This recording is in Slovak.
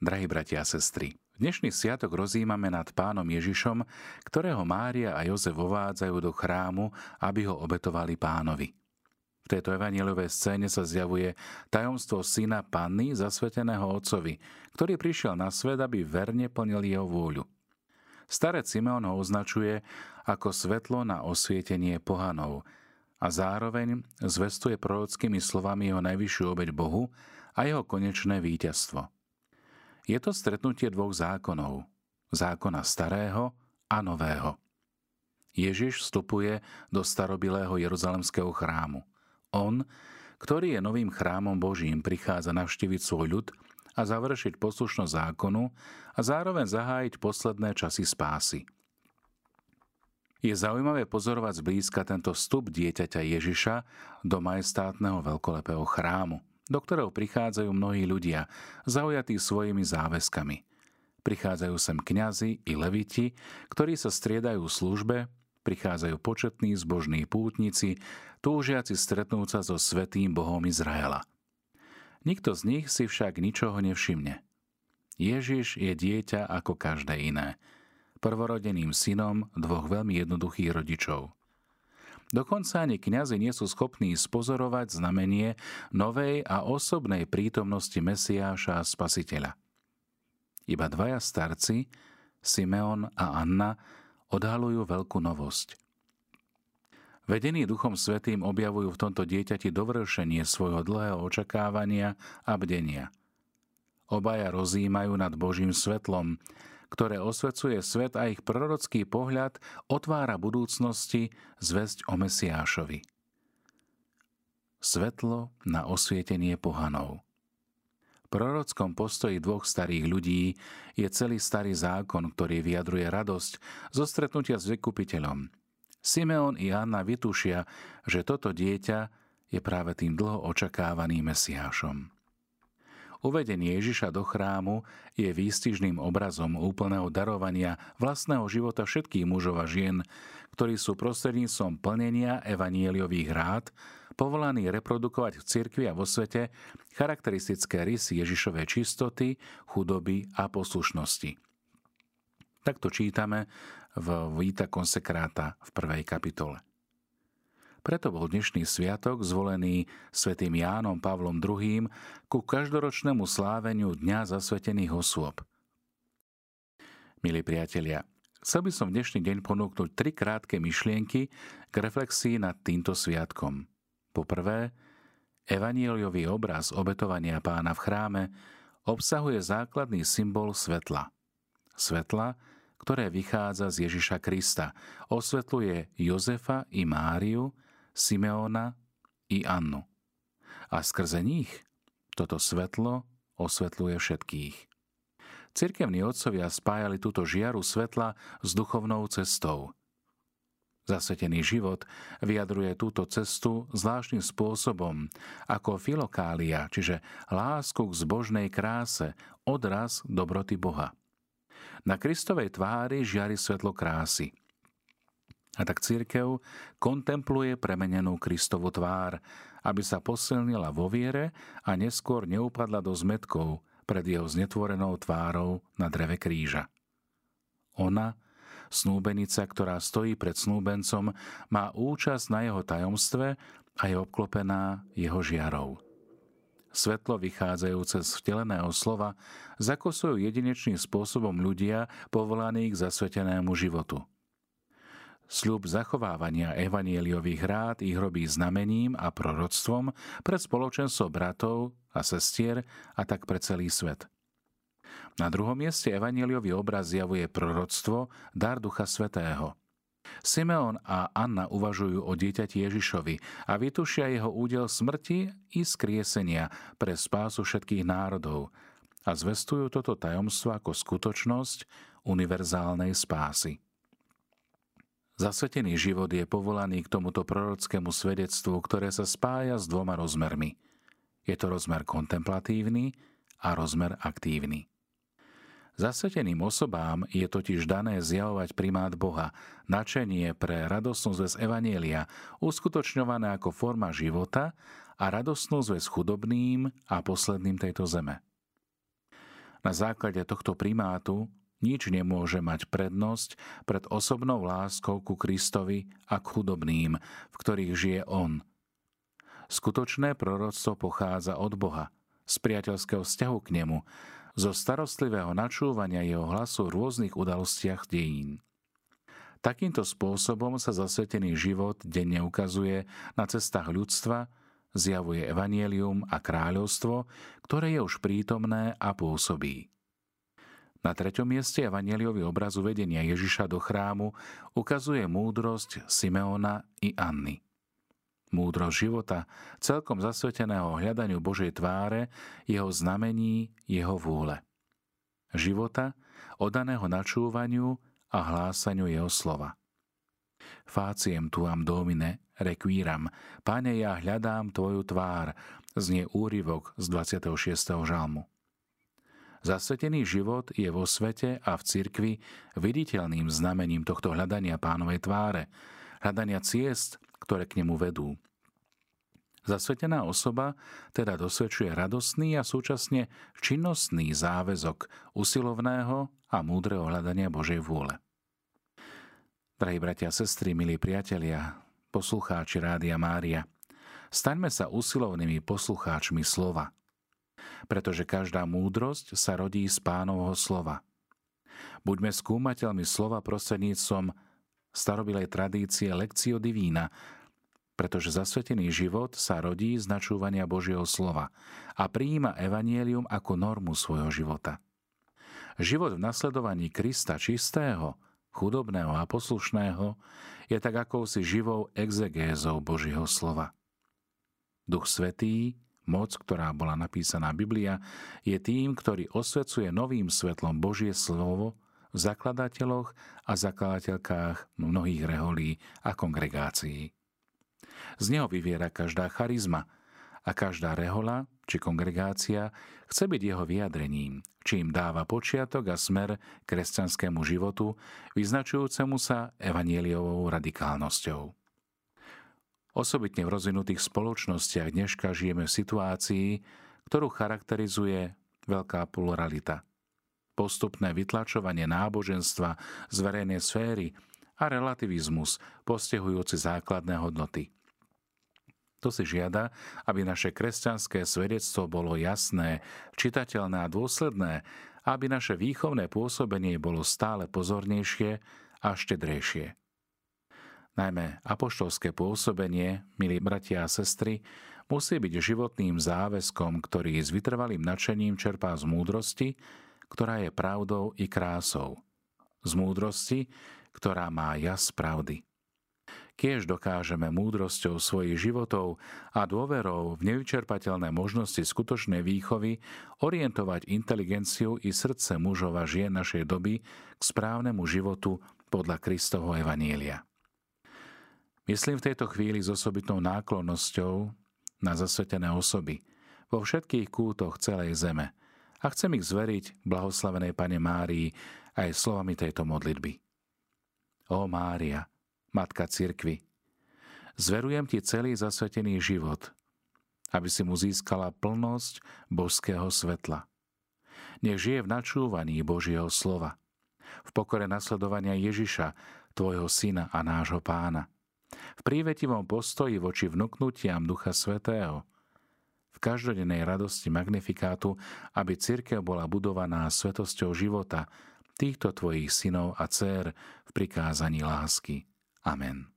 Drahí bratia a sestry, dnešný sviatok rozímame nad pánom Ježišom, ktorého Mária a Jozef ovádzajú do chrámu, aby ho obetovali pánovi. V tejto evanielovej scéne sa zjavuje tajomstvo syna panny zasveteného otcovi, ktorý prišiel na svet, aby verne plnil jeho vôľu. Starec Simeon ho označuje ako svetlo na osvietenie pohanov a zároveň zvestuje prorockými slovami jeho najvyššiu obeď Bohu a jeho konečné víťazstvo. Je to stretnutie dvoch zákonov. Zákona starého a nového. Ježiš vstupuje do starobilého Jeruzalemského chrámu. On, ktorý je novým chrámom Božím, prichádza navštíviť svoj ľud a završiť poslušnosť zákonu a zároveň zahájiť posledné časy spásy. Je zaujímavé pozorovať zblízka tento vstup dieťaťa Ježiša do majestátneho veľkolepého chrámu do ktorého prichádzajú mnohí ľudia, zaujatí svojimi záväzkami. Prichádzajú sem kňazi i leviti, ktorí sa striedajú v službe, prichádzajú početní zbožní pútnici, túžiaci stretnúť sa so svetým Bohom Izraela. Nikto z nich si však ničoho nevšimne. Ježiš je dieťa ako každé iné, prvorodeným synom dvoch veľmi jednoduchých rodičov – Dokonca ani kňazi nie sú schopní spozorovať znamenie novej a osobnej prítomnosti Mesiáša a Spasiteľa. Iba dvaja starci, Simeon a Anna, odhalujú veľkú novosť. Vedení Duchom Svetým objavujú v tomto dieťati dovršenie svojho dlhého očakávania a bdenia. Obaja rozímajú nad Božím svetlom, ktoré osvecuje svet a ich prorocký pohľad otvára budúcnosti zväzť o Mesiášovi. Svetlo na osvietenie pohanov. Prorockom postoji dvoch starých ľudí je celý starý zákon, ktorý vyjadruje radosť zo stretnutia s vykupiteľom. Simeon i Anna vytušia, že toto dieťa je práve tým dlho očakávaným Mesiášom. Uvedenie Ježiša do chrámu je výstižným obrazom úplného darovania vlastného života všetkých mužov a žien, ktorí sú prostredníctvom plnenia evanieliových rád povolaní reprodukovať v cirkvi a vo svete charakteristické rysy Ježišovej čistoty, chudoby a poslušnosti. Takto čítame v Vita Konsekráta v prvej kapitole. Preto bol dnešný sviatok zvolený svätým Jánom Pavlom II ku každoročnému sláveniu Dňa zasvetených osôb. Milí priatelia, chcel by som dnešný deň ponúknuť tri krátke myšlienky k reflexii nad týmto sviatkom. Poprvé, evanieliový obraz obetovania pána v chráme obsahuje základný symbol svetla. Svetla, ktoré vychádza z Ježiša Krista, osvetľuje Jozefa i Máriu, Simeona i Annu. A skrze nich toto svetlo osvetľuje všetkých. Cirkevní otcovia spájali túto žiaru svetla s duchovnou cestou. Zasvetený život vyjadruje túto cestu zvláštnym spôsobom, ako filokália, čiže lásku k zbožnej kráse, odraz dobroty Boha. Na Kristovej tvári žiari svetlo krásy – a tak církev kontempluje premenenú Kristovu tvár, aby sa posilnila vo viere a neskôr neupadla do zmetkov pred jeho znetvorenou tvárou na dreve kríža. Ona, snúbenica, ktorá stojí pred snúbencom, má účasť na jeho tajomstve a je obklopená jeho žiarou. Svetlo vychádzajúce z vteleného slova zakosujú jedinečným spôsobom ľudia povolaní k zasvetenému životu – Sľub zachovávania evanieliových rád ich robí znamením a proroctvom pre spoločenstvo bratov a sestier a tak pre celý svet. Na druhom mieste evanieliový obraz zjavuje proroctvo, dar Ducha Svetého. Simeon a Anna uvažujú o dieťati Ježišovi a vytušia jeho údel smrti i skriesenia pre spásu všetkých národov a zvestujú toto tajomstvo ako skutočnosť univerzálnej spásy. Zasvetený život je povolaný k tomuto prorockému svedectvu, ktoré sa spája s dvoma rozmermi. Je to rozmer kontemplatívny a rozmer aktívny. Zasveteným osobám je totiž dané zjavovať primát Boha, načenie pre radosnú zväz Evanielia, uskutočňované ako forma života a radosnú zväz chudobným a posledným tejto zeme. Na základe tohto primátu nič nemôže mať prednosť pred osobnou láskou ku Kristovi a k chudobným, v ktorých žije On. Skutočné proroctvo pochádza od Boha, z priateľského vzťahu k Nemu, zo starostlivého načúvania Jeho hlasu v rôznych udalostiach dejín. Takýmto spôsobom sa zasvetený život denne ukazuje na cestách ľudstva, zjavuje evanielium a kráľovstvo, ktoré je už prítomné a pôsobí. Na treťom mieste evanieliový obraz uvedenia Ježiša do chrámu ukazuje múdrosť Simeona i Anny. Múdrosť života, celkom zasveteného hľadaniu Božej tváre, jeho znamení, jeho vôle. Života, odaného načúvaniu a hlásaniu jeho slova. Fáciem tuam domine, requiram, Pane, ja hľadám Tvoju tvár, znie úryvok z 26. žalmu. Zasvetený život je vo svete a v cirkvi viditeľným znamením tohto hľadania pánovej tváre, hľadania ciest, ktoré k nemu vedú. Zasvetená osoba teda dosvedčuje radostný a súčasne činnostný záväzok usilovného a múdreho hľadania Božej vôle. Drahí bratia a sestry, milí priatelia, poslucháči Rádia Mária, staňme sa usilovnými poslucháčmi slova – pretože každá múdrosť sa rodí z pánovho slova. Buďme skúmateľmi slova prostredníctvom starobilej tradície Lekcio Divína, pretože zasvetený život sa rodí z načúvania Božieho slova a prijíma evanielium ako normu svojho života. Život v nasledovaní Krista čistého, chudobného a poslušného je tak akousi živou exegézou Božieho slova. Duch Svetý Moc, ktorá bola napísaná Biblia, je tým, ktorý osvecuje novým svetlom Božie slovo v zakladateľoch a zakladateľkách mnohých reholí a kongregácií. Z neho vyviera každá charizma a každá rehola či kongregácia chce byť jeho vyjadrením, čím dáva počiatok a smer kresťanskému životu, vyznačujúcemu sa evanieliovou radikálnosťou. Osobitne v rozvinutých spoločnostiach dneška žijeme v situácii, ktorú charakterizuje veľká pluralita. Postupné vytlačovanie náboženstva z verejnej sféry a relativizmus postihujúci základné hodnoty. To si žiada, aby naše kresťanské svedectvo bolo jasné, čitateľné a dôsledné, aby naše výchovné pôsobenie bolo stále pozornejšie a štedrejšie. Najmä apoštolské pôsobenie, milí bratia a sestry, musí byť životným záväzkom, ktorý s vytrvalým nadšením čerpá z múdrosti, ktorá je pravdou i krásou. Z múdrosti, ktorá má jas pravdy. Kiež dokážeme múdrosťou svojich životov a dôverou v nevyčerpateľné možnosti skutočnej výchovy orientovať inteligenciu i srdce mužov a žien našej doby k správnemu životu podľa Kristovho Evanielia. Myslím v tejto chvíli s osobitnou náklonnosťou na zasvetené osoby vo všetkých kútoch celej zeme a chcem ich zveriť blahoslavenej Pane Márii aj slovami tejto modlitby. Ó Mária, Matka Cirkvy, zverujem Ti celý zasvetený život, aby si mu získala plnosť božského svetla. Nech žije v načúvaní Božieho slova, v pokore nasledovania Ježiša, Tvojho Syna a nášho Pána – v prívetivom postoji voči vnúknutiam Ducha Svetého, v každodennej radosti magnifikátu, aby církev bola budovaná svetosťou života týchto tvojich synov a dcer v prikázaní lásky. Amen.